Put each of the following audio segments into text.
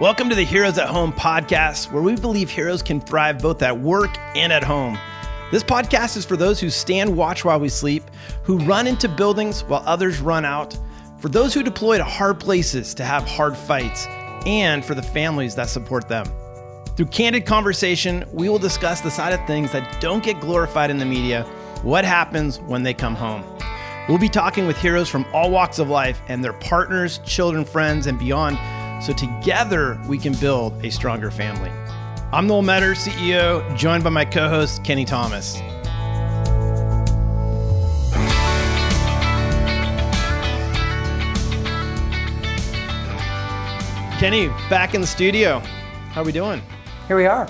Welcome to the Heroes at Home podcast, where we believe heroes can thrive both at work and at home. This podcast is for those who stand watch while we sleep, who run into buildings while others run out, for those who deploy to hard places to have hard fights, and for the families that support them. Through candid conversation, we will discuss the side of things that don't get glorified in the media, what happens when they come home. We'll be talking with heroes from all walks of life and their partners, children, friends, and beyond so together we can build a stronger family. I'm Noel Metter, CEO, joined by my co host, Keni Thomas. Keni, back in the studio. How are we doing? Here we are.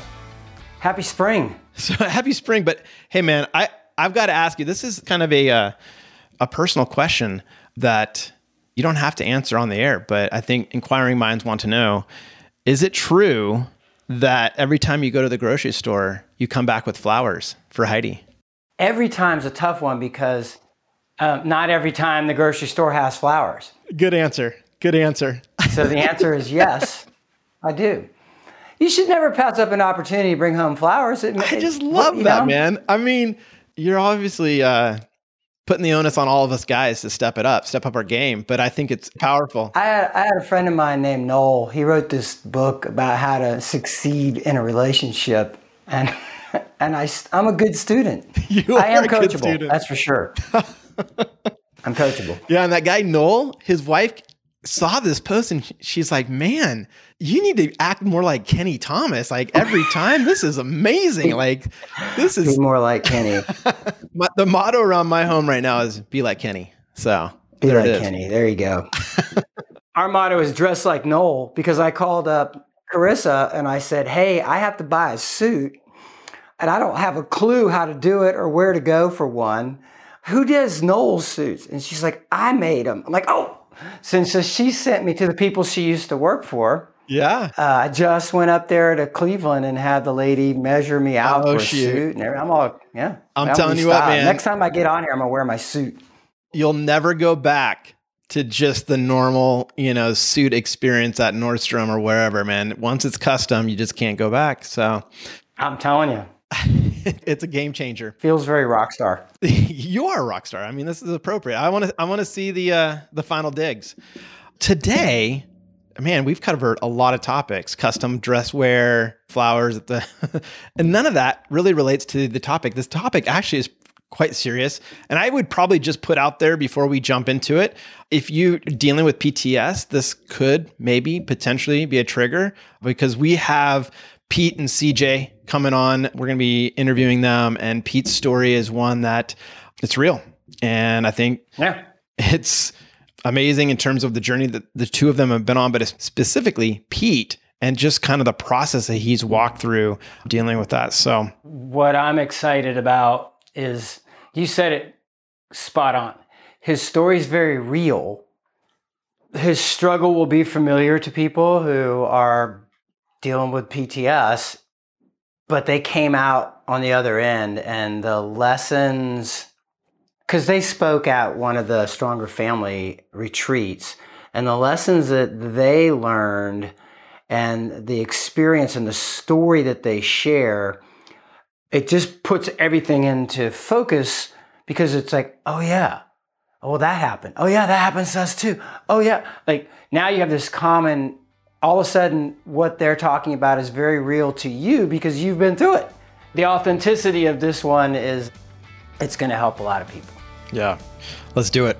Happy spring. So happy spring, but hey man, I I've got to ask you. This is kind of a uh, a personal question that you don't have to answer on the air, but I think inquiring minds want to know is it true that every time you go to the grocery store, you come back with flowers for Heidi? Every time's a tough one because uh, not every time the grocery store has flowers. Good answer. Good answer. so the answer is yes, I do. You should never pass up an opportunity to bring home flowers. It, I just love that, know? man. I mean, you're obviously uh, putting the onus on all of us guys to step it up, step up our game. But I think it's powerful. I had, I had a friend of mine named Noel. He wrote this book about how to succeed in a relationship, and and I I'm a good student. You I am coachable. That's for sure. I'm coachable. Yeah, and that guy Noel, his wife saw this post and she's like, "Man, you need to act more like Keni Thomas. Like every time, this is amazing. Like this is be more like Keni." my, the motto around my home right now is "Be like Keni." So be like Keni. There you go. Our motto is "Dress like Noel" because I called up Carissa and I said, "Hey, I have to buy a suit, and I don't have a clue how to do it or where to go for one." Who does Noel's suits? And she's like, I made them. I'm like, oh, since so she sent me to the people she used to work for. Yeah. Uh, I just went up there to Cleveland and had the lady measure me out oh, for a suit. And I'm all, yeah. I'm telling you what, man. Next time I get on here, I'm going to wear my suit. You'll never go back to just the normal, you know, suit experience at Nordstrom or wherever, man. Once it's custom, you just can't go back. So I'm telling you. it's a game changer. Feels very rock star. you are a rock star. I mean, this is appropriate. I want to I want to see the uh, the final digs. Today, man, we've covered a lot of topics: custom dress wear, flowers, at the, and none of that really relates to the topic. This topic actually is quite serious, and I would probably just put out there before we jump into it. If you're dealing with PTS, this could maybe potentially be a trigger because we have Pete and CJ coming on. We're going to be interviewing them, and Pete's story is one that it's real, and I think yeah, it's amazing in terms of the journey that the two of them have been on, but specifically Pete and just kind of the process that he's walked through dealing with that. So, what I'm excited about is you said it spot on. His story is very real. His struggle will be familiar to people who are dealing with PTS, but they came out on the other end and the lessons because they spoke at one of the stronger family retreats and the lessons that they learned and the experience and the story that they share it just puts everything into focus because it's like oh yeah. Oh well, that happened. Oh yeah that happens to us too. Oh yeah. Like now you have this common all of a sudden what they're talking about is very real to you because you've been through it. The authenticity of this one is it's going to help a lot of people. Yeah. Let's do it.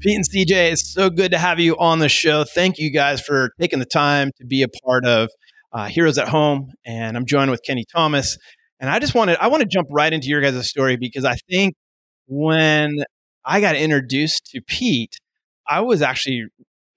Pete and CJ, it's so good to have you on the show. Thank you guys for taking the time to be a part of uh, Heroes at Home. And I'm joined with Keni Thomas. And I just wanted, I want to jump right into your guys' story because I think when I got introduced to Pete, I was actually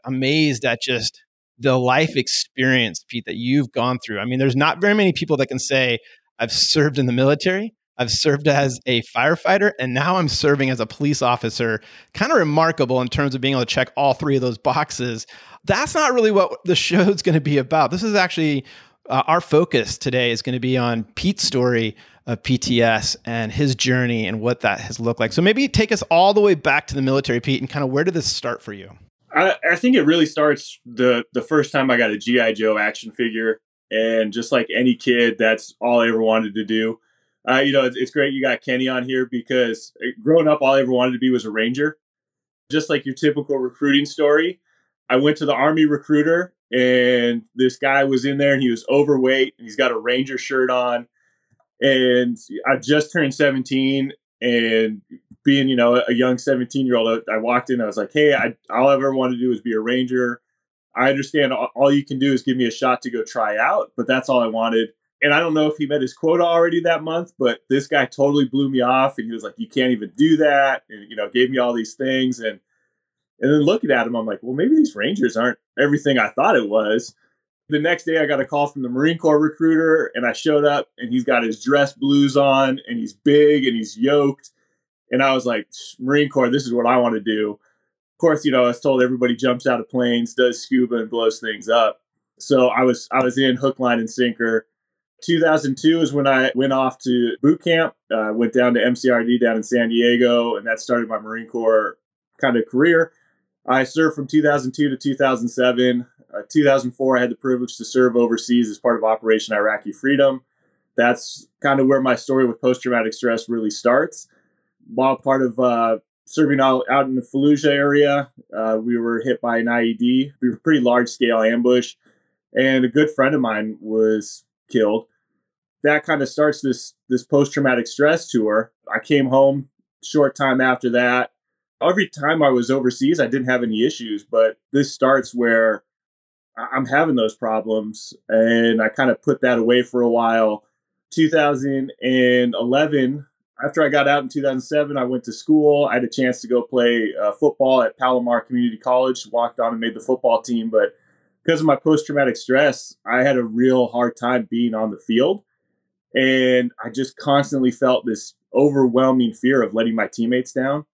amazed at just the life experience, Pete, that you've gone through. I mean, there's not very many people that can say, I've served in the military, I've served as a firefighter, and now I'm serving as a police officer. Kind of remarkable in terms of being able to check all three of those boxes. That's not really what the show's going to be about. This is actually uh, our focus today is going to be on Pete's story of PTS and his journey and what that has looked like. So maybe take us all the way back to the military, Pete, and kind of where did this start for you? I, I think it really starts the the first time I got a GI Joe action figure, and just like any kid, that's all I ever wanted to do. Uh, you know, it's, it's great you got Keni on here because uh, growing up, all I ever wanted to be was a ranger. Just like your typical recruiting story, I went to the army recruiter, and this guy was in there, and he was overweight, and he's got a ranger shirt on, and I just turned seventeen, and being you know a young 17 year old i walked in i was like hey I, all i ever want to do is be a ranger. I understand all, all you can do is give me a shot to go try out but that's all i wanted. And i don't know if he met his quota already that month but this guy totally blew me off and he was like you can't even do that. And you know gave me all these things and and then looking at him i'm like well maybe these rangers aren't everything i thought it was the next day i got a call from the marine corps recruiter and i showed up and he's got his dress blues on and he's big and he's yoked and I was like, Marine Corps, this is what I want to do. Of course, you know, I was told everybody jumps out of planes, does scuba, and blows things up. So I was I was in hook, line, and sinker. 2002 is when I went off to boot camp. Uh, went down to MCRD down in San Diego, and that started my Marine Corps kind of career. I served from 2002 to 2007. Uh, 2004, I had the privilege to serve overseas as part of Operation Iraqi Freedom. That's kind of where my story with post traumatic stress really starts while part of uh, serving out, out in the Fallujah area, uh, we were hit by an IED. We were pretty large scale ambush, and a good friend of mine was killed. That kind of starts this this post traumatic stress tour. I came home short time after that. Every time I was overseas, I didn't have any issues, but this starts where I'm having those problems, and I kind of put that away for a while. 2011, after I got out in 2007, I went to school. I had a chance to go play uh, football at Palomar Community College, walked on and made the football team. But because of my post traumatic stress, I had a real hard time being on the field. And I just constantly felt this overwhelming fear of letting my teammates down.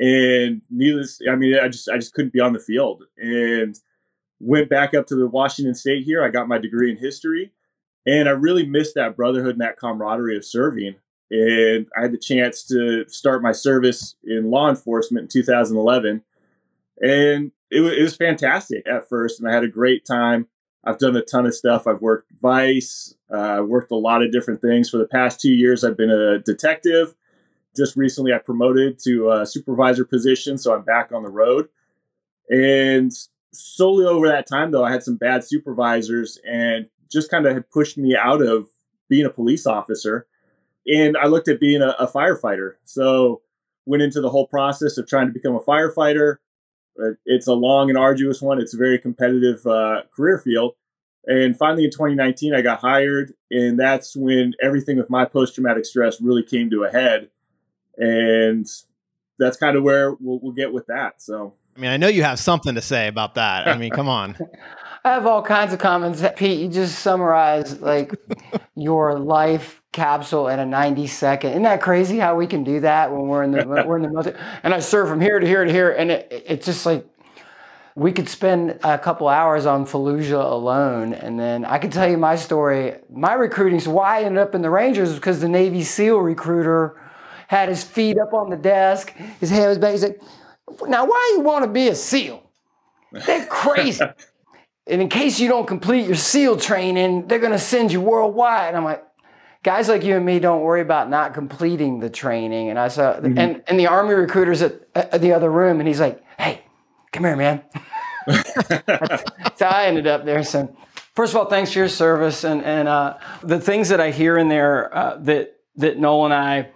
And needless, I mean, I just I just couldn't be on the field. And went back up to the Washington State here. I got my degree in history, and I really missed that brotherhood and that camaraderie of serving and I had the chance to start my service in law enforcement in 2011, and it was, it was fantastic at first, and I had a great time. I've done a ton of stuff. I've worked Vice, uh, worked a lot of different things. For the past two years, I've been a detective. Just recently, I promoted to a supervisor position, so I'm back on the road. And solely over that time, though, I had some bad supervisors and just kind of had pushed me out of being a police officer and I looked at being a, a, firefighter. So went into the whole process of trying to become a firefighter. It's a long and arduous one. It's a very competitive uh, career field. And finally, in 2019, I got hired, and that's when everything with my post traumatic stress really came to a head. And that's kind of where we'll, we'll get with that. So, I mean, I know you have something to say about that. I mean, come on. I have all kinds of comments. Pete, you just summarized like your life capsule in a 90 second. Isn't that crazy how we can do that when we're in the we're in the military? And I serve from here to here to here, and it, it's just like we could spend a couple hours on Fallujah alone, and then I could tell you my story. My recruiting, so why I ended up in the Rangers, is because the Navy SEAL recruiter had his feet up on the desk, his head was back. He's like, "Now, why you want to be a SEAL? They're crazy." And in case you don't complete your SEAL training, they're going to send you worldwide. And I'm like, guys like you and me don't worry about not completing the training. And I saw, mm-hmm. and, and the Army recruiter's at, at, the other room, and he's like, hey, come here, man. so I ended up there. So, first of all, thanks for your service. And, and uh, the things that I hear in there uh, that, that Noel and I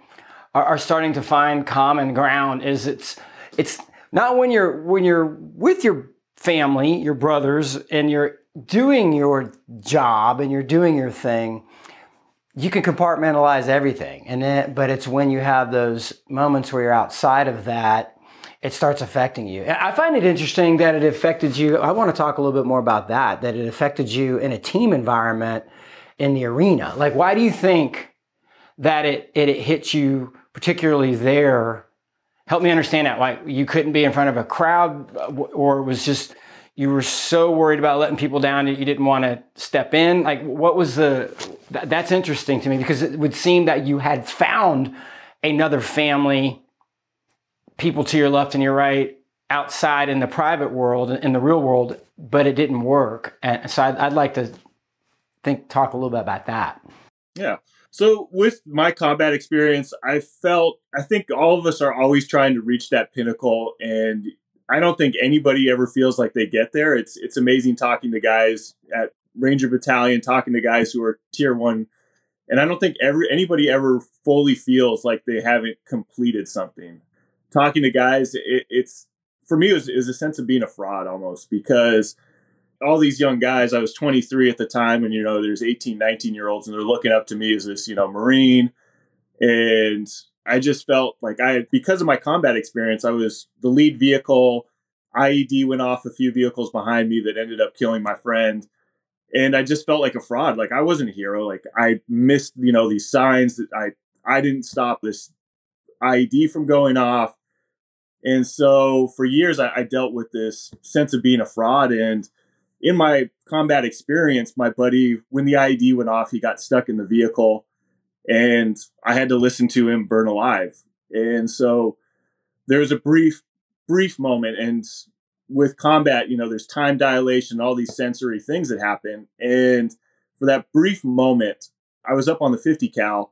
are, are starting to find common ground is it's, it's not when you're, when you're with your family, your brothers, and you're doing your job and you're doing your thing, you can compartmentalize everything. And but it's when you have those moments where you're outside of that, it starts affecting you. I find it interesting that it affected you. I want to talk a little bit more about that, that it affected you in a team environment in the arena. Like, why do you think that it, it, it you particularly there Help me understand that. Like you couldn't be in front of a crowd, uh, or it was just you were so worried about letting people down that you didn't want to step in? Like, what was the, that, that's interesting to me because it would seem that you had found another family, people to your left and your right, outside in the private world, in the real world, but it didn't work. And so I'd, I'd like to think, talk a little bit about that. Yeah. So with my combat experience, I felt I think all of us are always trying to reach that pinnacle and I don't think anybody ever feels like they get there. It's it's amazing talking to guys at Ranger Battalion, talking to guys who are tier 1 and I don't think every anybody ever fully feels like they haven't completed something. Talking to guys, it, it's for me was, it a sense of being a fraud almost because all these young guys, I was 23 at the time, and you know, there's 18, 19 year olds, and they're looking up to me as this, you know, Marine. And I just felt like I, because of my combat experience, I was the lead vehicle. IED went off a few vehicles behind me that ended up killing my friend. And I just felt like a fraud. Like I wasn't a hero. Like I missed, you know, these signs that I, I didn't stop this IED from going off. And so for years, I, I dealt with this sense of being a fraud. And in my combat experience, my buddy, when the IED went off, he got stuck in the vehicle and I had to listen to him burn alive. And so there was a brief, brief moment. And with combat, you know, there's time dilation, all these sensory things that happen. And for that brief moment, I was up on the 50 cal.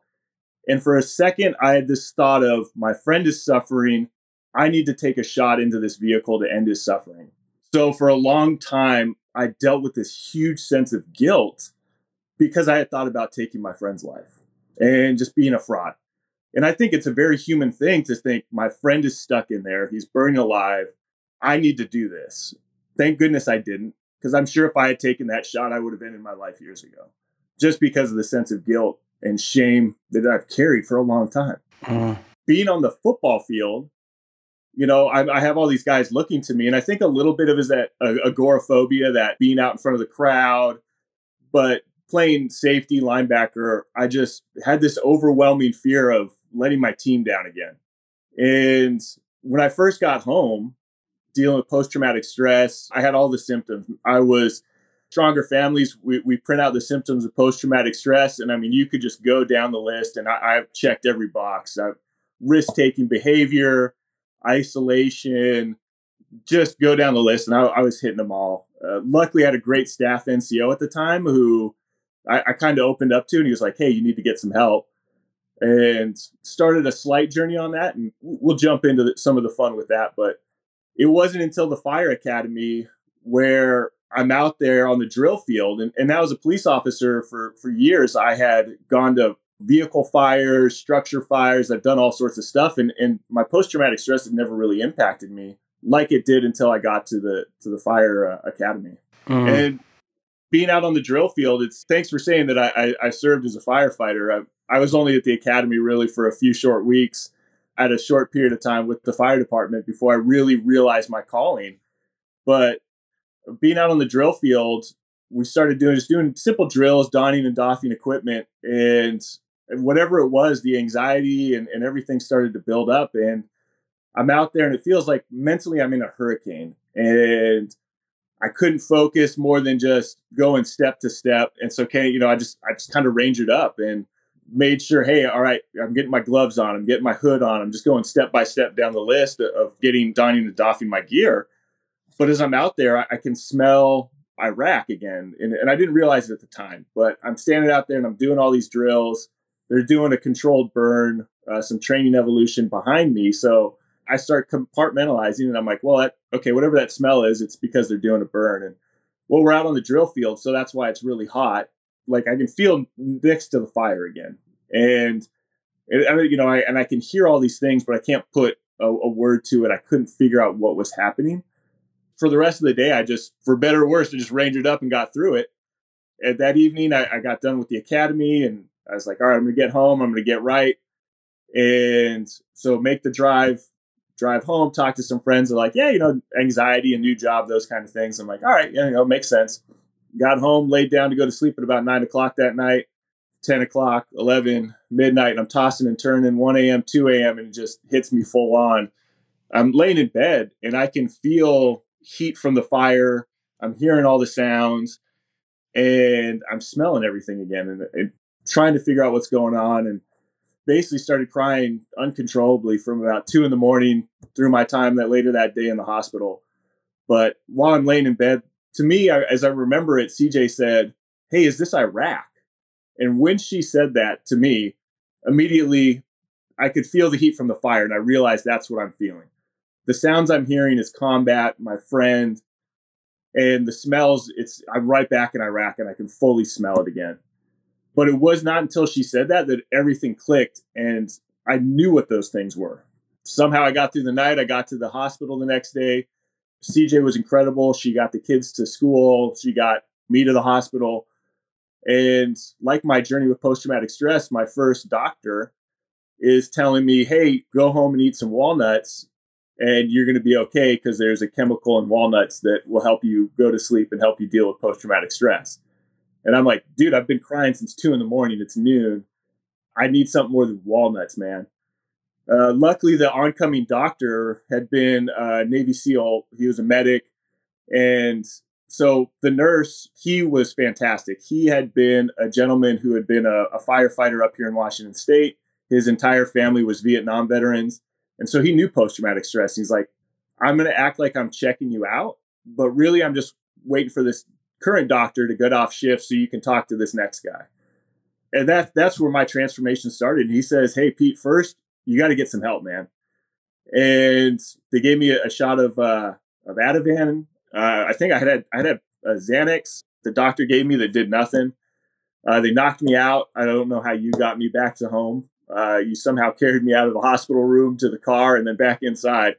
And for a second, I had this thought of my friend is suffering. I need to take a shot into this vehicle to end his suffering. So for a long time, I dealt with this huge sense of guilt because I had thought about taking my friend's life and just being a fraud. And I think it's a very human thing to think my friend is stuck in there. He's burning alive. I need to do this. Thank goodness I didn't, because I'm sure if I had taken that shot, I would have ended my life years ago, just because of the sense of guilt and shame that I've carried for a long time. Mm. Being on the football field, you know, I, I, have all these guys looking to me, and I think a little bit of is that uh, agoraphobia, that being out in front of the crowd, but playing safety linebacker, I just had this overwhelming fear of letting my team down again. And when I first got home, dealing with post traumatic stress, I had all the symptoms. I was stronger families. We, we print out the symptoms of post traumatic stress, and I mean, you could just go down the list, and I, I've checked every box. I've risk taking behavior isolation, just go down the list. And I, I was hitting them all. Uh, luckily, I had a great staff NCO at the time who I, I kind of opened up to, and he was like, "Hey, you need to get some help." And started a slight journey on that, and we'll jump into the, some of the fun with that. But it wasn't until the fire academy where I'm out there on the drill field, and, and now as a police officer for for years, I had gone to vehicle fires, structure fires. I've done all sorts of stuff, and and my post traumatic stress has never really impacted me like it did until I got to the to the fire uh, academy. Mm. And being out on the drill field, it's thanks for saying that I, I, I served as a firefighter. I, I was only at the academy really for a few short weeks at a short period of time with the fire department before I really realized my calling. But being out on the drill field, we started doing just doing simple drills, donning and doffing equipment, and whatever it was, the anxiety and, and everything started to build up. And I'm out there and it feels like mentally I'm in a hurricane and I couldn't focus more than just going step to step. And so, okay, you know, I just, I just kind of rangered up and made sure, hey, all right, I'm getting my gloves on, I'm getting my hood on, I'm just going step by step down the list of getting, donning and doffing my gear. But as I'm out there, I, I can smell Iraq again. And, and I didn't realize it at the time, but I'm standing out there and I'm doing all these drills they're doing a controlled burn, uh, some training evolution behind me. So I start compartmentalizing and I'm like, well, that, okay, whatever that smell is, it's because they're doing a burn. And well, we're out on the drill field, so that's why it's really hot. Like I can feel next to the fire again. And, and you know, I, and I can hear all these things, but I can't put a, a word to it. I couldn't figure out what was happening. For the rest of the day, I just, for better or worse, I just rangered up and got through it. And that evening, I, I got done with the academy and I was like, all right, I'm gonna get home. I'm gonna get right. And so make the drive, drive home, talk to some friends. They're like, yeah, you know, anxiety, a new job, those kind of things. I'm like, all right, you know, makes sense. Got home, laid down to go to sleep at about nine o'clock that night. 10 o'clock, 11, midnight, and I'm tossing and turning 1 a.m., 2 a.m., and it just hits me full on. I'm laying in bed and I can feel heat from the fire I'm hearing all the sounds and I'm smelling everything again and, and trying to figure out what's going on. And basically started crying uncontrollably from about two in the morning through my time that later that day in the hospital. But while I'm laying in bed, to me, I, as I remember it, CJ said, Hey, is this Iraq? And when she said that to me, immediately I could feel the heat from the fire and I realized that's what I'm feeling. The sounds I'm hearing is combat, my friend, and the smells, it's I'm right back in Iraq and I can fully smell it again. But it was not until she said that that everything clicked and I knew what those things were. Somehow I got through the night, I got to the hospital the next day. CJ was incredible. She got the kids to school, she got me to the hospital. And like my journey with post traumatic stress, my first doctor is telling me, hey, go home and eat some walnuts and you're going to be okay because there's a chemical in walnuts that will help you go to sleep and help you deal with post traumatic stress. And I'm like, dude, I've been crying since two in the morning. It's noon. I need something more than walnuts, man. Uh, luckily, the oncoming doctor had been a Navy SEAL. He was a medic. And so the nurse, he was fantastic. He had been a gentleman who had been a, a firefighter up here in Washington State. His entire family was Vietnam veterans. And so he knew post traumatic stress. He's like, I'm going to act like I'm checking you out, but really I'm just waiting for this current doctor to get off shift so you can talk to this next guy. And that that's where my transformation started. And he says, Hey, Pete, first, you got to get some help, man. And they gave me a, a shot of, uh, of Ativan. Uh, I think I had, I had a, a Xanax the doctor gave me that did nothing. Uh, they knocked me out. I don't know how you got me back to home. Uh, you somehow carried me out of the hospital room to the car and then back inside.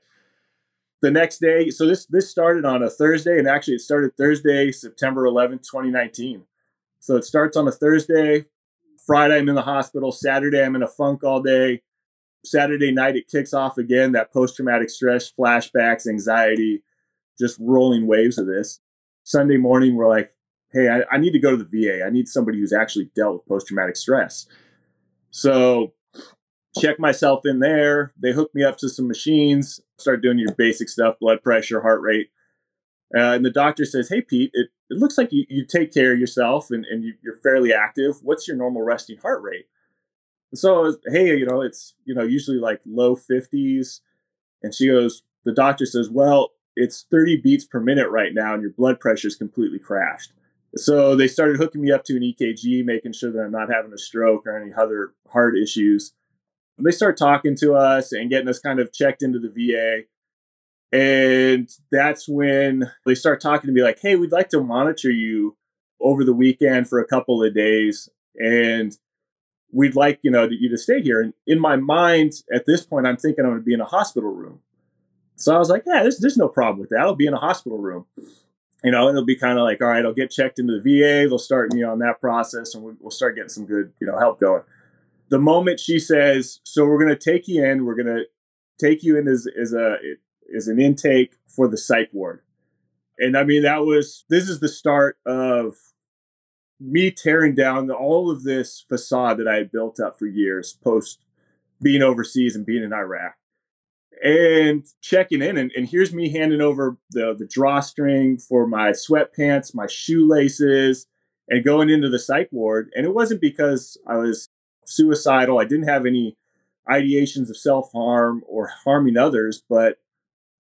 The next day, so this this started on a Thursday, and actually it started Thursday, September 11th, 2019. So it starts on a Thursday. Friday, I'm in the hospital. Saturday, I'm in a funk all day. Saturday night, it kicks off again. That post traumatic stress, flashbacks, anxiety, just rolling waves of this. Sunday morning, we're like, hey, I, I need to go to the VA. I need somebody who's actually dealt with post traumatic stress. So check myself in there. They hook me up to some machines, start doing your basic stuff, blood pressure, heart rate. Uh, and the doctor says, Hey, Pete, it, it looks like you, you take care of yourself and, and you, are fairly active. What's your normal resting heart rate? And so, was, hey, you know, it's, you know, usually like low 50s. And she goes, the doctor says, well, it's 30 beats per minute right now and your blood pressure is completely crashed. So they started hooking me up to an EKG, making sure that I'm not having a stroke or any other heart issues. They start talking to us and getting us kind of checked into the VA. And that's when they start talking to me like, hey, we'd like to monitor you over the weekend for a couple of days. And we'd like, you know, you to stay here. And in my mind, at this point, I'm thinking I'm going to be in a hospital room. So I was like, yeah, there's, there's no problem with that. I'll be in a hospital room you know, it'll be kind of like, all right, I'll get checked into the VA. They'll start me on that process, and we'll start getting some good, you know, help going. The moment she says, "So we're going to take you in. We're going to take you in as as a as an intake for the psych ward," and I mean that was this is the start of me tearing down all of this facade that I had built up for years post being overseas and being in Iraq and checking in. And, and here's me handing over the, the drawstring for my sweatpants, my shoelaces, and going into the psych ward. And it wasn't because I was suicidal. I didn't have any ideations of self harm or harming others, but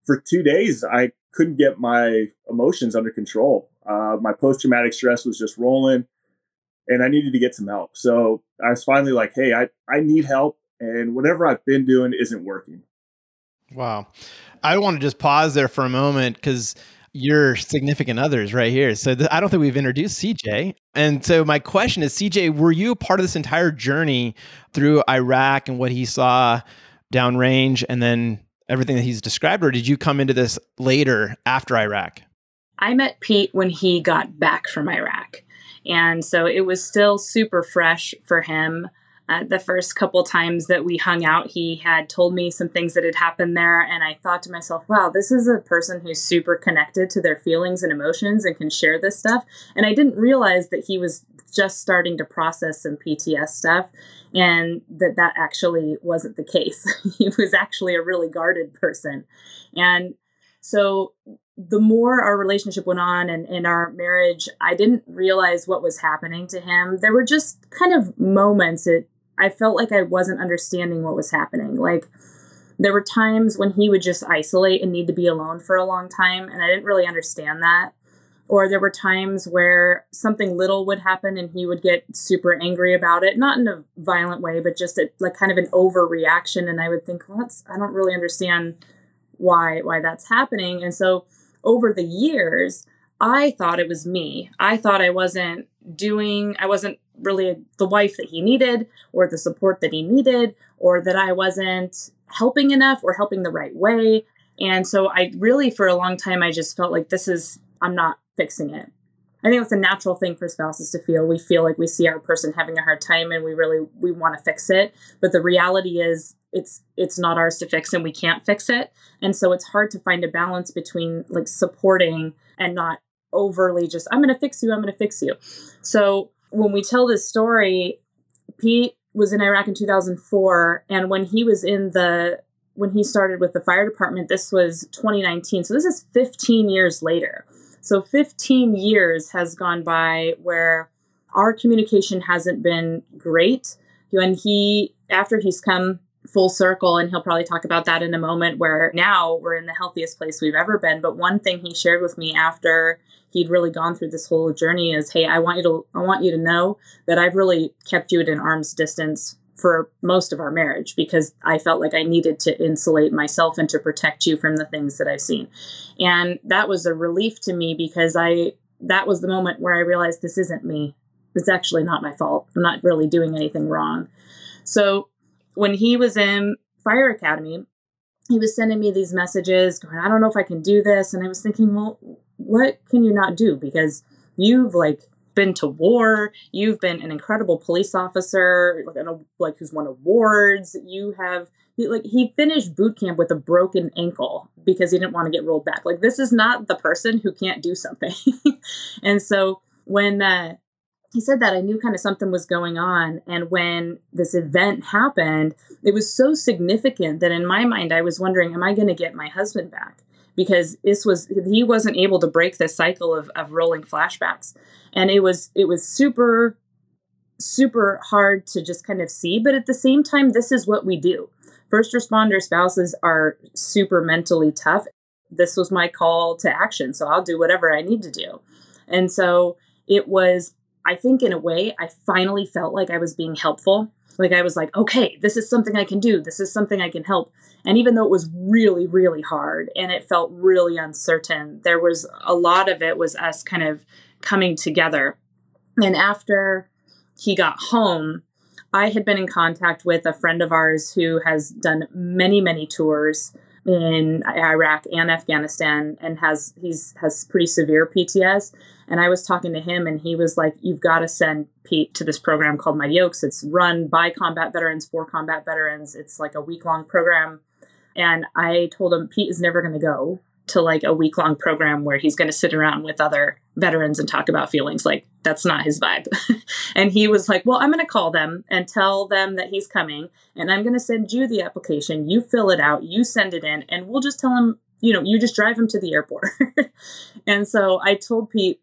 for two days, I couldn't get my emotions under control. Uh, my post traumatic stress was just rolling, and I needed to get some help. So I was finally like, hey, I, I need help, and whatever I've been doing isn't working. Wow. I want to just pause there for a moment because your significant others right here. So th- I don't think we've introduced CJ. And so my question is, CJ, were you part of this entire journey through Iraq and what he saw downrange and then everything that he's described, or did you come into this later after Iraq? I met Pete when he got back from Iraq. And so it was still super fresh for him. Uh, the first couple times that we hung out, he had told me some things that had happened there. And I thought to myself, wow, this is a person who's super connected to their feelings and emotions and can share this stuff. And I didn't realize that he was just starting to process some PTS stuff and that that actually wasn't the case. he was actually a really guarded person. And so the more our relationship went on and in our marriage, I didn't realize what was happening to him. There were just kind of moments that I felt like I wasn't understanding what was happening. Like there were times when he would just isolate and need to be alone for a long time, and I didn't really understand that. Or there were times where something little would happen and he would get super angry about it, not in a violent way, but just like kind of an overreaction. And I would think, well, that's, I don't really understand why why that's happening. And so over the years, I thought it was me. I thought I wasn't doing, I wasn't really the wife that he needed or the support that he needed or that I wasn't helping enough or helping the right way. And so I really, for a long time, I just felt like this is, I'm not fixing it. I think it's a natural thing for spouses to feel. We feel like we see our person having a hard time and we really we want to fix it. But the reality is it's it's not ours to fix and we can't fix it. And so it's hard to find a balance between like supporting and not overly just I'm going to fix you, I'm going to fix you. So when we tell this story, Pete was in Iraq in 2004 and when he was in the when he started with the fire department this was 2019. So this is 15 years later. So 15 years has gone by where our communication hasn't been great. And he, after he's come full circle, and he'll probably talk about that in a moment, where now we're in the healthiest place we've ever been. But one thing he shared with me after he'd really gone through this whole journey is, "Hey, I want you to, I want you to know that I've really kept you at an arm's distance for most of our marriage because I felt like I needed to insulate myself and to protect you from the things that I've seen. And that was a relief to me because I that was the moment where I realized this isn't me. It's actually not my fault. I'm not really doing anything wrong. So when he was in fire academy, he was sending me these messages going, I don't know if I can do this. And I was thinking, well, what can you not do? Because you've like been to war. You've been an incredible police officer, like, like who's won awards. You have he, like he finished boot camp with a broken ankle because he didn't want to get rolled back. Like this is not the person who can't do something. and so when uh, he said that, I knew kind of something was going on. And when this event happened, it was so significant that in my mind, I was wondering, am I going to get my husband back? because this was he wasn't able to break this cycle of, of rolling flashbacks and it was it was super super hard to just kind of see but at the same time this is what we do first responder spouses are super mentally tough this was my call to action so i'll do whatever i need to do and so it was i think in a way i finally felt like i was being helpful like I was like, okay, this is something I can do. This is something I can help. And even though it was really, really hard and it felt really uncertain, there was a lot of it was us kind of coming together. And after he got home, I had been in contact with a friend of ours who has done many, many tours in Iraq and Afghanistan and has he's has pretty severe PTS. And I was talking to him and he was like, You've got to send Pete to this program called Mighty Oaks. It's run by combat veterans for combat veterans. It's like a week long program. And I told him Pete is never gonna go to like a week long program where he's going to sit around with other veterans and talk about feelings. Like, that's not his vibe. and he was like, Well, I'm going to call them and tell them that he's coming, and I'm going to send you the application. You fill it out, you send it in, and we'll just tell him, you know, you just drive him to the airport. and so I told Pete,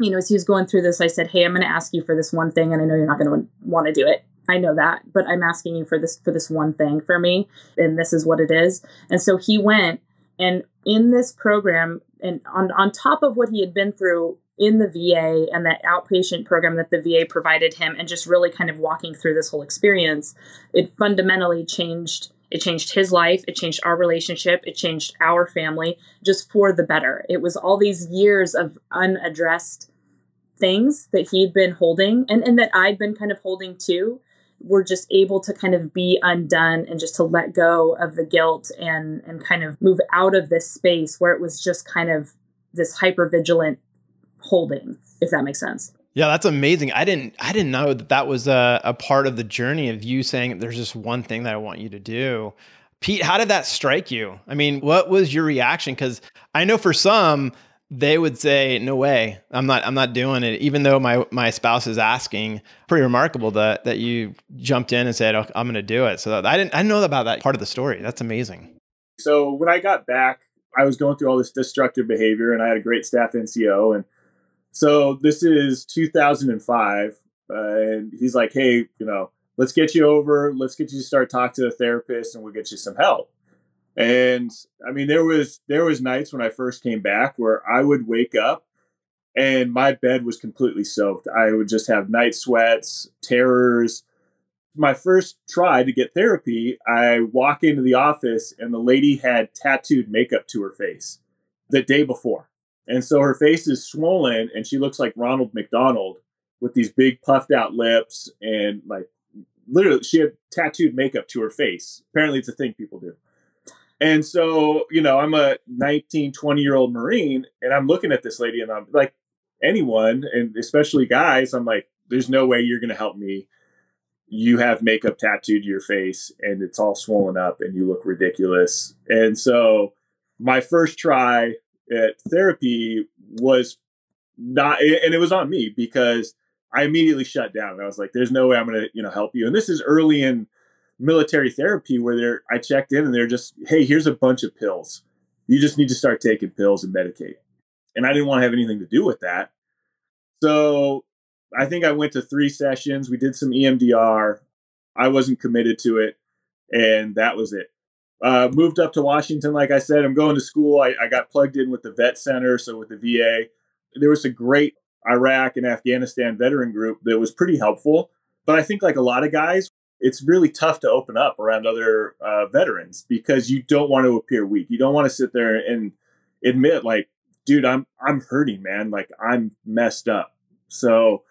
you know, as he was going through this, I said, Hey, I'm going to ask you for this one thing, and I know you're not going to want to do it. I know that, but I'm asking you for this for this one thing for me, and this is what it is. And so he went and in this program, and on, on top of what he had been through in the VA and that outpatient program that the VA provided him, and just really kind of walking through this whole experience, it fundamentally changed. It changed his life. It changed our relationship. It changed our family just for the better. It was all these years of unaddressed things that he'd been holding and, and that I'd been kind of holding too were just able to kind of be undone and just to let go of the guilt and and kind of move out of this space where it was just kind of this hyper vigilant holding if that makes sense. Yeah that's amazing. I didn't i didn't know that that was a, a part of the journey of you saying there's just one thing that i want you to do. Pete how did that strike you? I mean what was your reaction? Because i know for some they would say, "No way, I'm not. I'm not doing it." Even though my my spouse is asking, pretty remarkable that that you jumped in and said, oh, "I'm going to do it." So I didn't I didn't know about that part of the story. That's amazing. So when I got back I was going through all this destructive behavior and I had a great staff NCO. And so this is 2005. Uh, and he's like, hey, you know, let's get you over. Let's get you to start talk to a therapist and we'll get you some help. And I mean, there was there was nights when I first came back where I would wake up and my bed was completely soaked. I would just have night sweats, terrors. My first try to get therapy, I walk into the office and the lady had tattooed makeup to her face the day before. And so her face is swollen and she looks like Ronald McDonald with these big puffed out lips and like literally she had tattooed makeup to her face. Apparently it's a thing people do. And so, you know, I'm a 19, 20 year old Marine and I'm looking at this lady and I'm like, anyone, and especially guys, I'm like, there's no way you're going to help me. You have makeup tattooed to your face and it's all swollen up and you look ridiculous. And so, my first try at therapy was not, and it was on me because I immediately shut down. I was like, there's no way I'm going to, you know, help you. And this is early in, military therapy where they're I checked in and they're just, hey, here's a bunch of pills. You just need to start taking pills and medicate. And I didn't want to have anything to do with that. So I think I went to three sessions. We did some EMDR. I wasn't committed to it. And that was it. Uh, moved up to Washington, like I said. I'm going to school. I, I got plugged in with the vet center, so with the VA. There was a great Iraq and Afghanistan veteran group that was pretty helpful. But I think, like a lot of guys, it's really tough to open up around other uh, veterans because you don't want to appear weak. You don't want to sit there and admit like, dude, I'm I'm hurting, man. Like I'm messed up. So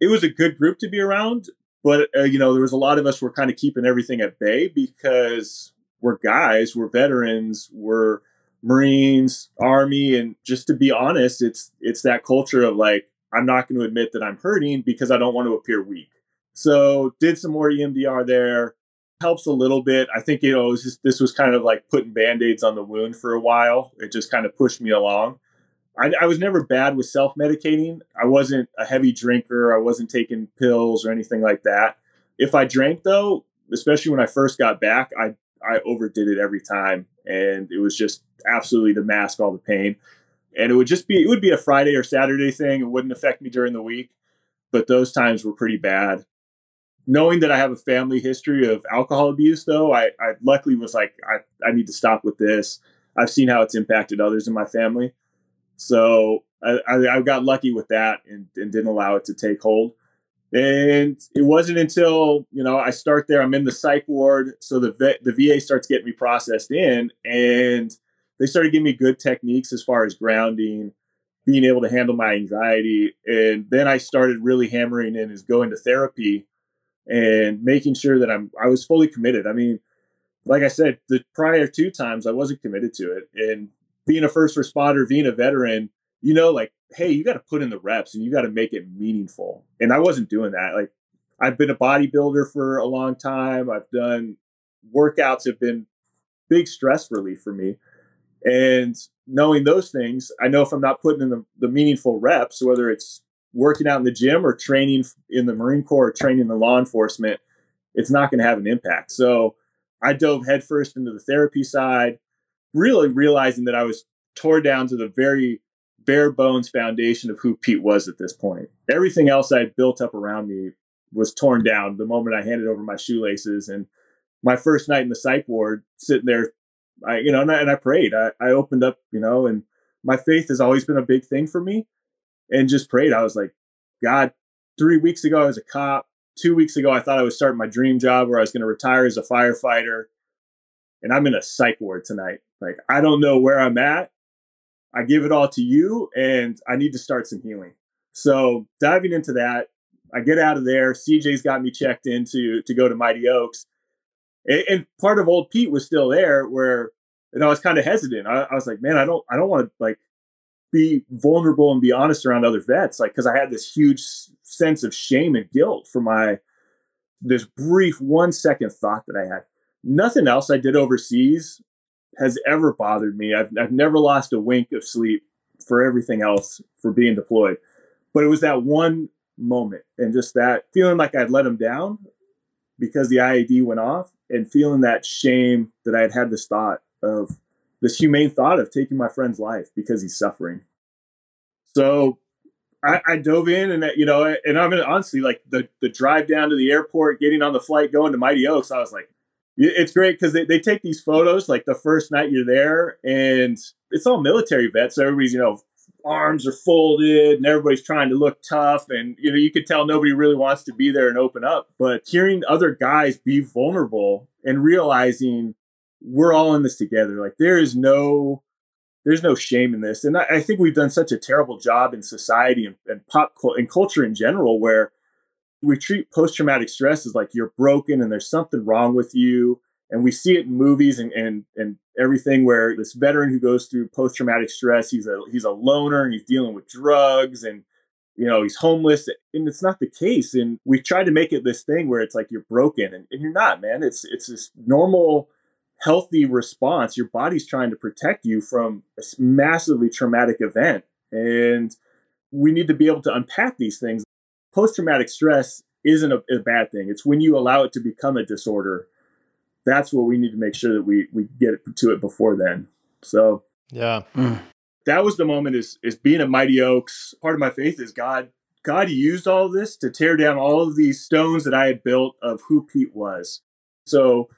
it was a good group to be around, but uh, you know there was a lot of us were kind of keeping everything at bay because we're guys, we're veterans, we're Marines, Army, and just to be honest, it's it's that culture of like I'm not going to admit that I'm hurting because I don't want to appear weak. So did some more EMDR there. Helps a little bit. I think you know was just, this was kind of like putting band-aids on the wound for a while. It just kind of pushed me along. I, I was never bad with self-medicating. I wasn't a heavy drinker. I wasn't taking pills or anything like that. If I drank though, especially when I first got back, I I overdid it every time, and it was just absolutely to mask all the pain. And it would just be it would be a Friday or Saturday thing. It wouldn't affect me during the week, but those times were pretty bad knowing that I have a family history of alcohol abuse, though, I, I luckily was like, I, I need to stop with this. I've seen how it's impacted others in my family. So I, I, I got lucky with that and, and didn't allow it to take hold. And it wasn't until, you know, I start there, I'm in the psych ward. So the, the VA starts getting me processed in and they started giving me good techniques as far as grounding, being able to handle my anxiety. And then I started really hammering in is going to therapy and making sure that I'm I was fully committed. I mean, like I said, the prior two times I wasn't committed to it. And being a first responder, being a veteran, you know, like, hey, you got to put in the reps and you got to make it meaningful. And I wasn't doing that. Like, I've been a bodybuilder for a long time. I've done workouts have been big stress relief for me. And knowing those things, I know if I'm not putting in the, the meaningful reps, whether it's working out in the gym or training in the Marine Corps or training in law enforcement, it's not going to have an impact. So I dove headfirst into the therapy side, really realizing that I was tore down to the very bare bones foundation of who Pete was at this point. Everything else I had built up around me was torn down the moment I handed over my shoelaces. And my first night in the psych ward, sitting there, I, you know, and I, and I prayed. I, I opened up, you know, and my faith has always been a big thing for me and just prayed. I was like, God, three weeks ago I was a cop. Two weeks ago I thought I was starting my dream job where I was going to retire as a firefighter. And I'm in a psych ward tonight. Like, I don't know where I'm at. I give it all to you and I need to start some healing. So diving into that, I get out of there. CJ's got me checked in to, to go to Mighty Oaks. And, and part of old Pete was still there where, and I was kind of hesitant. I, I was like, man, I don't, I don't want to like be vulnerable and be honest around other vets like because i had this huge sense of shame and guilt for my this brief one second thought that i had. Nothing else i did overseas has ever bothered me. I've, I've never lost a wink of sleep for everything else for being deployed. But it was that one moment and just that feeling like i'd let him down because the IED went off and feeling that shame that i had had this thought of this humane thought of taking my friend's life because he's suffering. So I, I dove in and you know, and I'm mean, honestly like the the drive down to the airport, getting on the flight, going to Mighty Oaks. I was like, it's great because they, they take these photos like the first night you're there, and it's all military vets. So everybody's you know arms are folded and everybody's trying to look tough and you know you could tell nobody really wants to be there and open up but hearing other guys be vulnerable and realizing we're all in this together. Like there is no there's no shame in this. And i, I think we've done such a terrible job in society and, and pop and culture in general where we treat post-traumatic stress as like you're broken and there's something wrong with you. And we see it in movies and and and everything where this veteran who goes through post traumatic stress he's a he's a loner and he's dealing with drugs and you know he's homeless. And it's not the case. And we try to make it this thing where it's like you're broken and, and you're not man. It's it's this normal healthy response your body's trying to protect you from a massively traumatic event and we need to be able to unpack these things post traumatic stress isn't a, a bad thing it's when you allow it to become a disorder that's what we need to make sure that we we get to it before then. So yeah, mm. that was the moment. Is is being at Mighty Oaks. Part of my faith is God. God used all of this to tear down all of these stones that I had built of who Pete was. So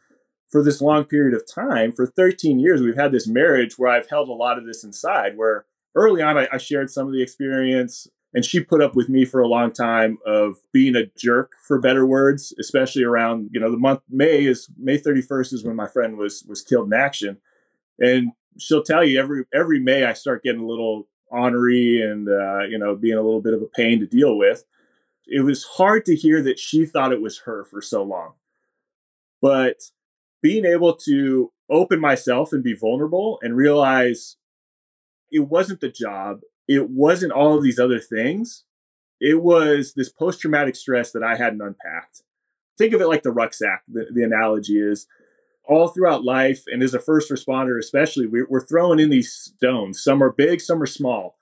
for this long period of time, for 13 years, we've had this marriage where I've held a lot of this inside. Where early on, I, I shared some of the experience and she put up with me for a long time of being a jerk for better words especially around you know the month may is may 31st is when my friend was was killed in action and she'll tell you every every may i start getting a little ornery and uh, you know being a little bit of a pain to deal with it was hard to hear that she thought it was her for so long but being able to open myself and be vulnerable and realize it wasn't the job it wasn't all of these other things. It was this post traumatic stress that I hadn't unpacked. Think of it like the rucksack. The, the analogy is all throughout life, and as a first responder, especially, we're, we're throwing in these stones. Some are big, some are small.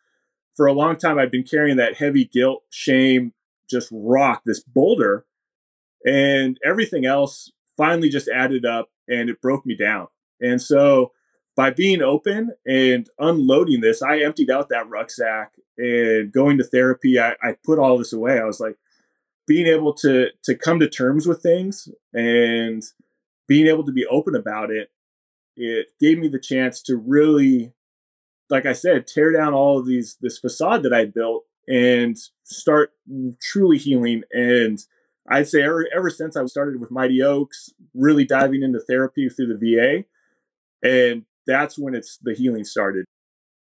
For a long time, I've been carrying that heavy guilt, shame, just rock, this boulder, and everything else finally just added up and it broke me down. And so by being open and unloading this, I emptied out that rucksack and going to therapy. I, I put all this away. I was like, being able to to come to terms with things and being able to be open about it, it gave me the chance to really, like I said, tear down all of these this facade that I built and start truly healing. And I'd say ever ever since I started with Mighty Oaks, really diving into therapy through the VA, and that's when it's the healing started.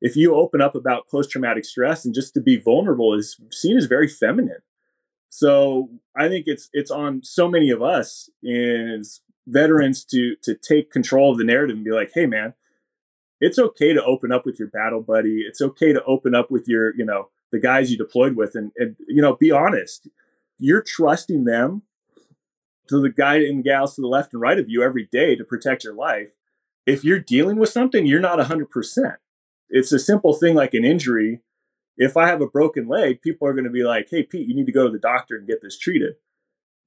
If you open up about post traumatic stress and just to be vulnerable is seen as very feminine. So I think it's it's on so many of us as veterans to to take control of the narrative and be like, hey man, it's okay to open up with your battle buddy. It's okay to open up with your, you know, the guys you deployed with and, and you know, be honest. You're trusting them to the guy and gals to the left and right of you every day to protect your life if you're dealing with something, you're not 100%. It's a simple thing like an injury. If I have a broken leg, people are going to be like, hey, Pete, you need to go to the doctor and get this treated.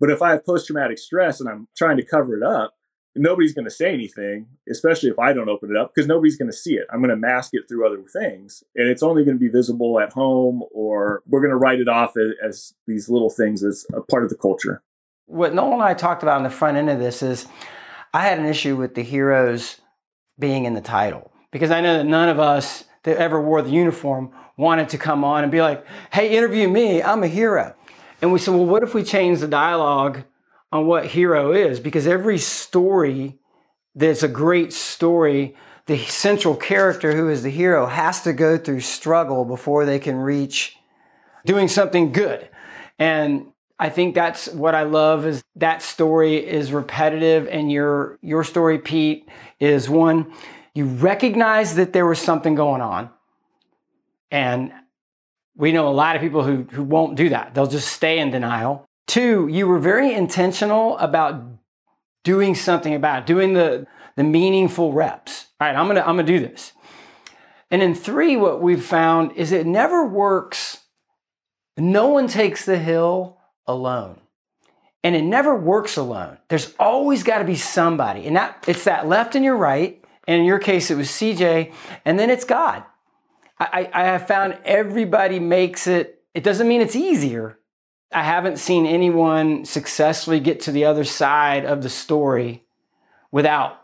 But if I have post traumatic stress and I'm trying to cover it up, nobody's going to say anything, especially if I don't open it up, because nobody's going to see it. I'm going to mask it through other things. And it's only going to be visible at home, or we're going to write it off as, as these little things as a part of the culture. What Noel and I talked about in the front end of this is I had an issue with the heroes being in the title. Because I know that none of us that ever wore the uniform wanted to come on and be like, hey, interview me, I'm a hero. And we said, well, what if we change the dialogue on what hero is? Because every story that's a great story, the central character who is the hero has to go through struggle before they can reach doing something good. And I think that's what I love is that story is repetitive and your your story Pete is one you recognize that there was something going on and we know a lot of people who who won't do that. They'll just stay in denial. Two, you were very intentional about doing something about it, doing the the meaningful reps. All right, I'm to I'm to do this. And then three what we've found is it never works no one takes the hill alone. And it never works alone. There's always got to be somebody. And that it's that left and your right, And in your case, it was CJ, and then it's God. I, I have found everybody makes it, it doesn't mean it's easier. I haven't seen anyone successfully get to the other side of the story without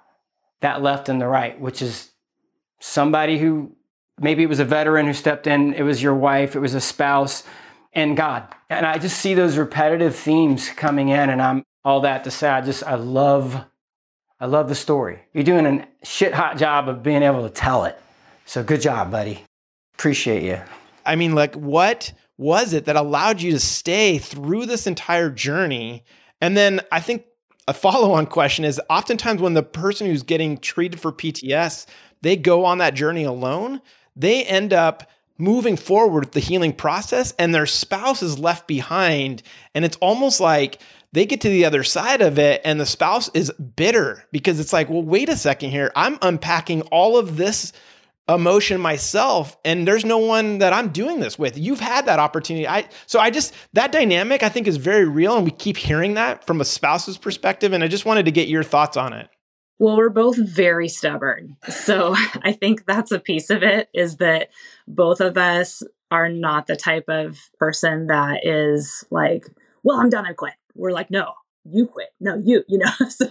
that left and the right, which is somebody who maybe it was a veteran who stepped in, it was your wife, it was a spouse, and God. And I just see those repetitive themes coming in, and I'm all that to say, I just, I love, I love the story. You're doing a shit hot job of being able to tell it. So good job, buddy. Appreciate you. I mean, like, what was it that allowed you to stay through this entire journey? And then I think a follow on question is oftentimes when the person who's getting treated for PTS, they go on that journey alone, they end up moving forward with the healing process and their spouse is left behind. And it's almost like they get to the other side of it and the spouse is bitter because it's like, well, wait a second here. I'm unpacking all of this emotion myself and there's no one that I'm doing this with. You've had that opportunity. I so I just that dynamic I think is very real and we keep hearing that from a spouse's perspective and I just wanted to get your thoughts on it. Well, we're both very stubborn. So I think that's a piece of it is that both of us are not the type of person that is like, well, I'm done, I quit. We're like, no, you quit. No, you, you know. so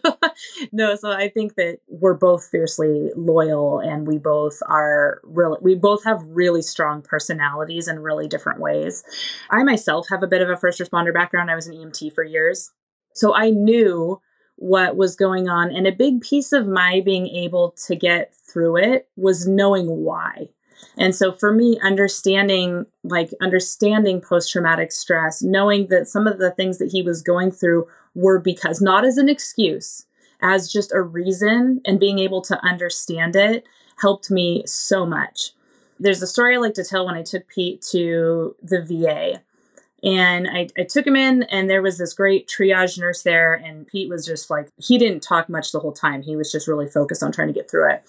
no, so I think that we're both fiercely loyal and we both are really we both have really strong personalities in really different ways. I myself have a bit of a first responder background. I was an EMT for years. So I knew what was going on and a big piece of my being able to get through it was knowing why. And so for me, understanding, like understanding post traumatic stress, knowing that some of the things that he was going through were because not as an excuse, as just a reason and being able to understand it helped me so much. There's a story I like to tell when I took Pete to the VA. And I, I took him in, and there was this great triage nurse there. And Pete was just like, he didn't talk much the whole time. He was just really focused on trying to get through it.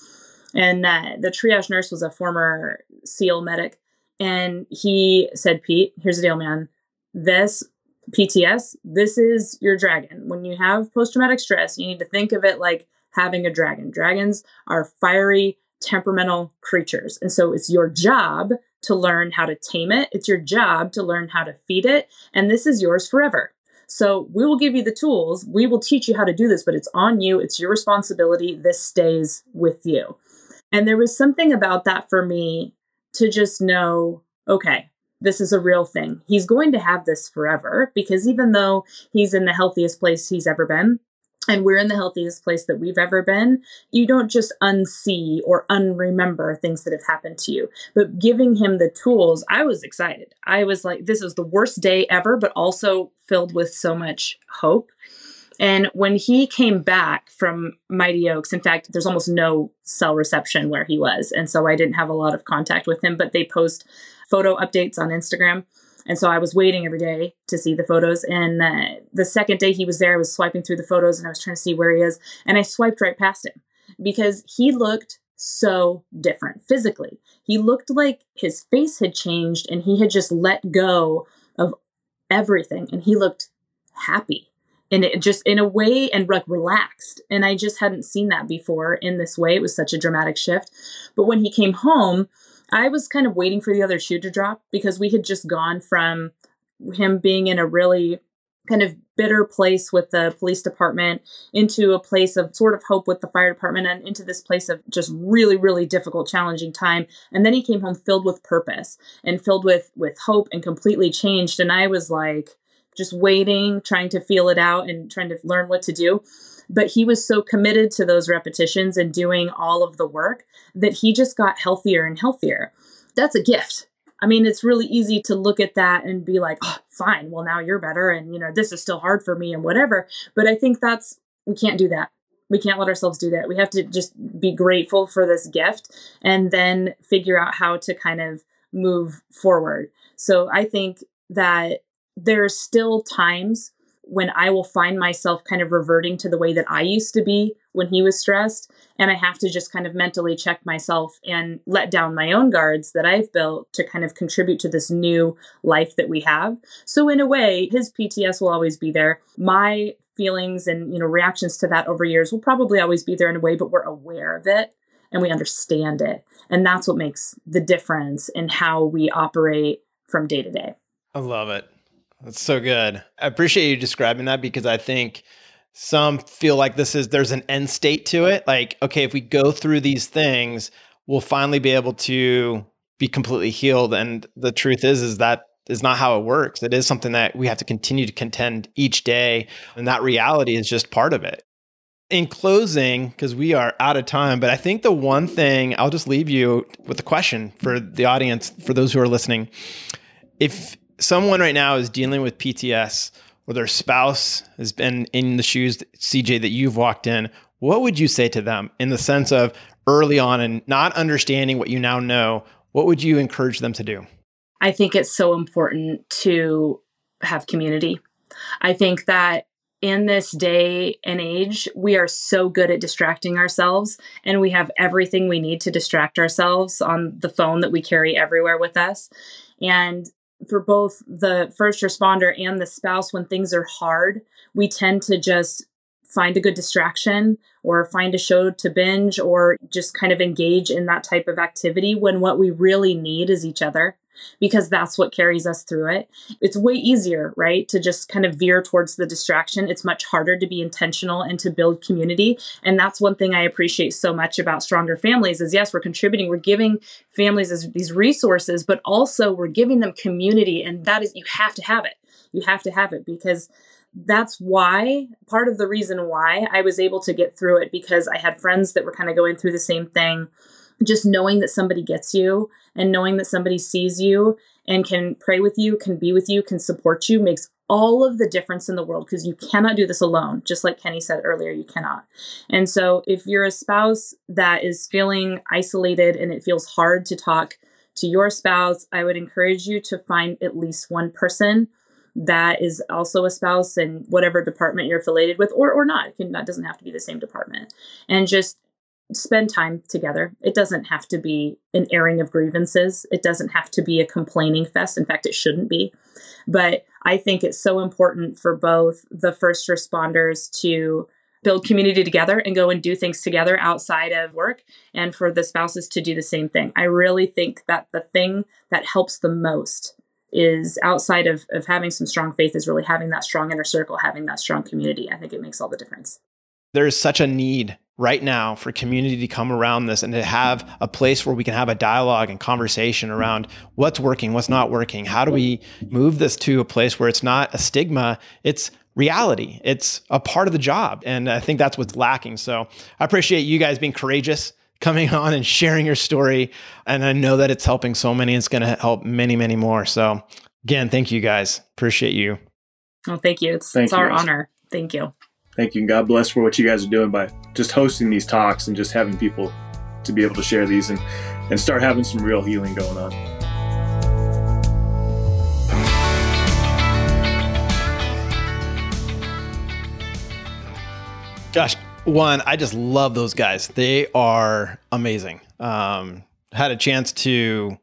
And uh, the triage nurse was a former SEAL medic. And he said, Pete, here's the deal, man. This PTS, this is your dragon. When you have post traumatic stress, you need to think of it like having a dragon. Dragons are fiery, temperamental creatures. And so it's your job to learn how to tame it, it's your job to learn how to feed it. And this is yours forever. So we will give you the tools. We will teach you how to do this, but it's on you. It's your responsibility. This stays with you. And there was something about that for me to just know okay, this is a real thing. He's going to have this forever because even though he's in the healthiest place he's ever been, and we're in the healthiest place that we've ever been, you don't just unsee or unremember things that have happened to you. But giving him the tools, I was excited. I was like, this is the worst day ever, but also filled with so much hope. And when he came back from Mighty Oaks, in fact, there's almost no cell reception where he was. And so I didn't have a lot of contact with him, but they post photo updates on Instagram. And so I was waiting every day to see the photos. And uh, the second day he was there, I was swiping through the photos and I was trying to see where he is. And I swiped right past him because he looked so different physically. He looked like his face had changed and he had just let go of everything and he looked happy and it just in a way and like relaxed and i just hadn't seen that before in this way it was such a dramatic shift but when he came home i was kind of waiting for the other shoe to drop because we had just gone from him being in a really kind of bitter place with the police department into a place of sort of hope with the fire department and into this place of just really really difficult challenging time. And then he came home filled with purpose and filled with with hope and completely changed. And i was like just waiting, trying to feel it out and trying to learn what to do. But he was so committed to those repetitions and doing all of the work that he just got healthier and healthier. That's a gift. I mean, it's really easy to look at that and be like, oh, fine, well, now you're better. And, you know, this is still hard for me and whatever. But I think that's, we can't do that. We can't let ourselves do that. We have to just be grateful for this gift and then figure out how to kind of move forward. So I think that there's still times when I will find myself kind of reverting to the way that I used to be when he was stressed. And I have to just kind of mentally check myself and let down my own guards that I've built to kind of contribute to this new life that we have. So, in a way, his PTS will always be there. My feelings and you know reactions to that over years will probably always be there in a way but we're aware of it and we understand it. And that's what makes the difference in how we operate from day to day. I love it. That's so good. I appreciate you describing that because I think some feel like this is there's an end state to it. Like, okay, if we go through these things, we'll finally be able to be completely healed. And the truth is, is that is not how it works. It is something that we have to continue to contend each day. And that reality is just part of it. In closing, because we are out of time, but I think the one thing I'll just leave you with a question for the audience, for those who are listening. If someone right now is dealing with PTS or their spouse has been in the shoes, CJ, that you've walked in, what would you say to them in the sense of early on and not understanding what you now know? What would you encourage them to do? I think it's so important to have community. I think that in this day and age, we are so good at distracting ourselves, and we have everything we need to distract ourselves on the phone that we carry everywhere with us. And for both the first responder and the spouse, when things are hard, we tend to just find a good distraction or find a show to binge or just kind of engage in that type of activity when what we really need is each other because that's what carries us through it. It's way easier, right, to just kind of veer towards the distraction. It's much harder to be intentional and to build community. And that's one thing I appreciate so much about Stronger Families is yes, we're contributing, we're giving families these resources, but also we're giving them community. And that is, you have to have it. You have to have it because that's why part of the reason why I was able to get through it because I had friends that were kind of going through the same thing. Just knowing that somebody gets you and knowing that somebody sees you and can pray with you, can be with you, can support you makes all of the difference in the world because you cannot do this alone. Just like Keni said earlier, you cannot. And so if you're a spouse that is feeling isolated and it feels hard to talk to your spouse, I would encourage you to find at least one person that is also a spouse in whatever department you're affiliated with or or not. Can, that doesn't have to be the same department. And just spend time together. It doesn't have to be an airing of grievances. It doesn't have to be a complaining fest. In fact, it shouldn't be. But I think it's so important for both the first responders to build community together and go and do things together outside of work and for the spouses to do the same thing. I really think that the thing that helps the most is outside of, of having some strong faith is really having that strong inner circle, having that strong community. I think it makes all the difference. There is such a need right now for community to come around this and to have a place where we can have a dialogue and conversation around what's working, what's not working. How do we move this to a place where it's not a stigma, it's reality. It's a part of the job. And I think that's what's lacking. So I appreciate you guys being courageous coming on and sharing your story. And I know that it's helping so many. It's going to help many, many more. So again, thank you guys. Appreciate you. Well, thank you. It's, thank it's you our honor. Thank you. Thank you. And God bless for what you guys are doing by just hosting these talks and just having people to be able to share these and, and start having some real healing going on. Gosh, one, I just love those guys. They are amazing. Um, had a chance to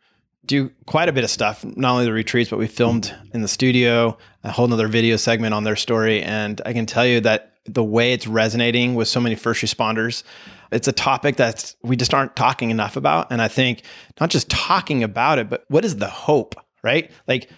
do quite a bit of stuff, not only the retreats, but we filmed in the studio, a whole nother video segment on their story. And I can tell you that the way it's resonating with so many first responders, it's a topic that we just aren't talking enough about. And I think not just talking about it, but what is the hope, right? Like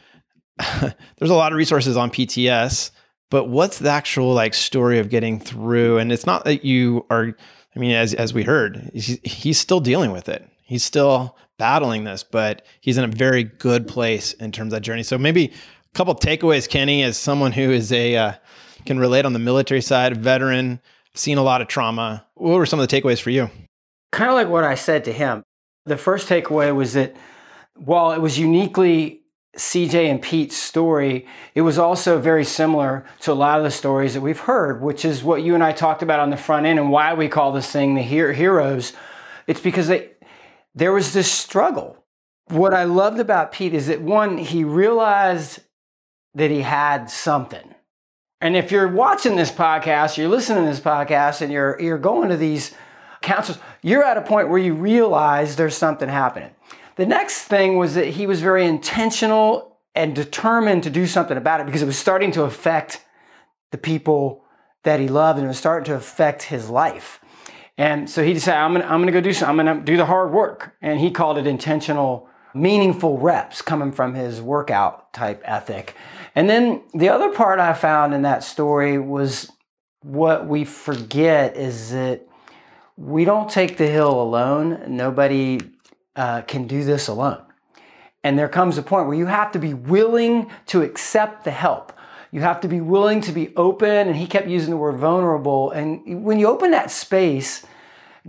there's a lot of resources on PTS, but what's the actual like story of getting through? And it's not that you are, I mean, as, as we heard, he's, still dealing with it. He's still battling this, but he's in a very good place in terms of that journey. So maybe a couple takeaways, Keni, as someone who is a, uh, can relate on the military side, veteran, seen a lot of trauma. What were some of the takeaways for you? Kind of like what I said to him. The first takeaway was that while it was uniquely CJ and Pete's story, it was also very similar to a lot of the stories that we've heard, which is what you and I talked about on the front end and why we call this thing the heroes. It's because they, there was this struggle. What I loved about Pete is that one, he realized that he had something. And if you're watching this podcast, you're listening to this podcast, and you're, you're going to these councils, you're at a point where you realize there's something happening. The next thing was that he was very intentional and determined to do something about it because it was starting to affect the people that he loved and it was starting to affect his life. And so he decided, I'm gonna, I'm gonna go do something, I'm gonna do the hard work. And he called it intentional, meaningful reps coming from his workout type ethic. And then the other part I found in that story was what we forget is that we don't take the hill alone. Nobody uh, can do this alone. And there comes a point where you have to be willing to accept the help. You have to be willing to be open. And he kept using the word vulnerable. And when you open that space,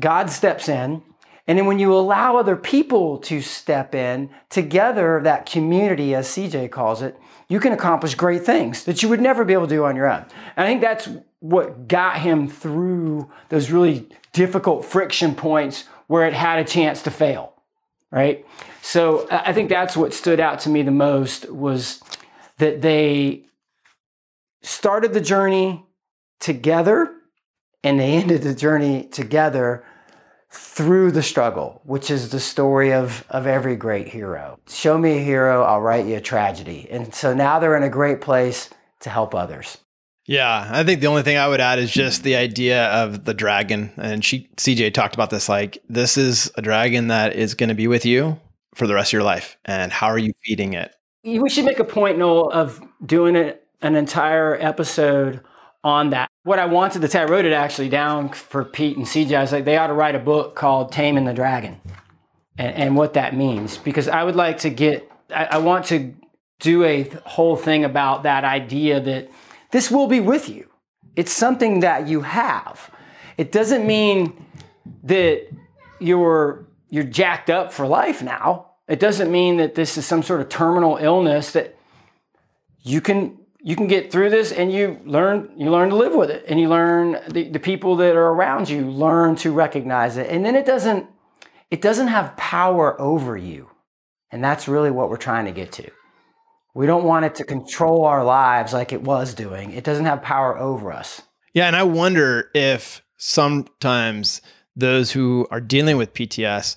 God steps in. And then when you allow other people to step in together, that community, as CJ calls it, you can accomplish great things that you would never be able to do on your own. And I think that's what got him through those really difficult friction points where it had a chance to fail, right? So I think that's what stood out to me the most was that they started the journey together and they ended the journey together through the struggle, which is the story of, of every great hero. Show me a hero, I'll write you a tragedy. And so now they're in a great place to help others. Yeah, I think the only thing I would add is just the idea of the dragon. And she CJ talked about this like this is a dragon that is going to be with you for the rest of your life. And how are you feeding it? We should make a point, Noel, of doing it, an entire episode on that. What I wanted to say, I wrote it actually down for Pete and CJ. I was like, they ought to write a book called Taming the Dragon and, and what that means. Because I would like to get, I, I want to do a whole thing about that idea that this will be with you. It's something that you have. It doesn't mean that you're you're jacked up for life now. It doesn't mean that this is some sort of terminal illness that you can you can get through this and you learn you learn to live with it. And you learn the, the people that are around you learn to recognize it. And then it doesn't it doesn't have power over you. And that's really what we're trying to get to. We don't want it to control our lives like it was doing. It doesn't have power over us. Yeah and i wonder if sometimes those who are dealing with pts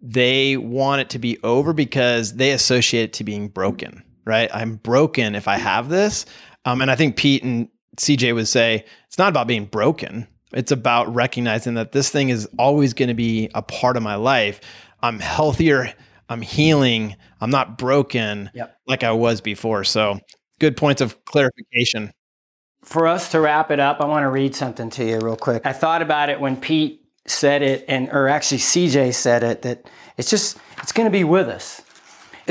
they want it to be over because they associate it to being broken right? I'm broken if I have this. Um, and I think Pete and CJ would say it's not about being broken. It's about recognizing that this thing is always going to be a part of my life. I'm healthier. I'm healing. I'm not broken yep. like I was before. So, good points of clarification. For us to wrap it up, I want to read something to you real quick. I thought about it when Pete said it, and or actually CJ said it that it's just it's going to be with us.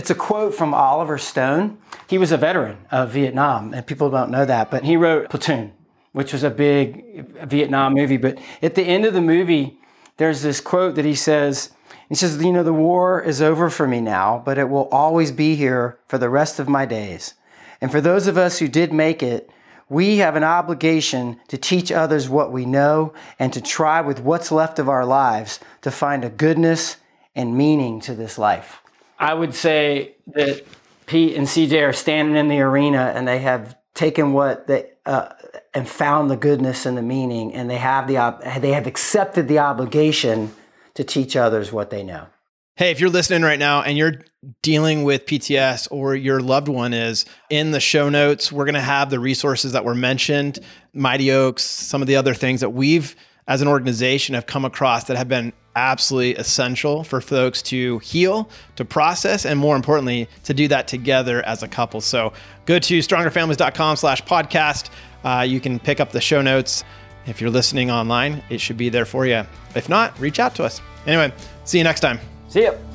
It's a quote from Oliver Stone. He was a veteran of Vietnam, and people don't know that, but he wrote Platoon, which was a big Vietnam movie. But at the end of the movie, there's this quote that he says, he says, You know, the war is over for me now, but it will always be here for the rest of my days. And for those of us who did make it, we have an obligation to teach others what we know and to try with what's left of our lives to find a goodness and meaning to this life. I would say that Pete and CJ are standing in the arena and they have taken what they uh, and found the goodness and the meaning, and they have the op- they have accepted the obligation to teach others what they know. Hey, if you're listening right now and you're dealing with PTS or your loved one is, in the show notes, we're going to have the resources that were mentioned, Mighty Oaks, some of the other things that we've as an organization have come across that have been absolutely essential for folks to heal, to process, and more importantly, to do that together as a couple. So go to strongerfamilies.com slash podcast. Uh, you can pick up the show notes. If you're listening online, it should be there for you. If not, reach out to us. Anyway, see you next time. See you.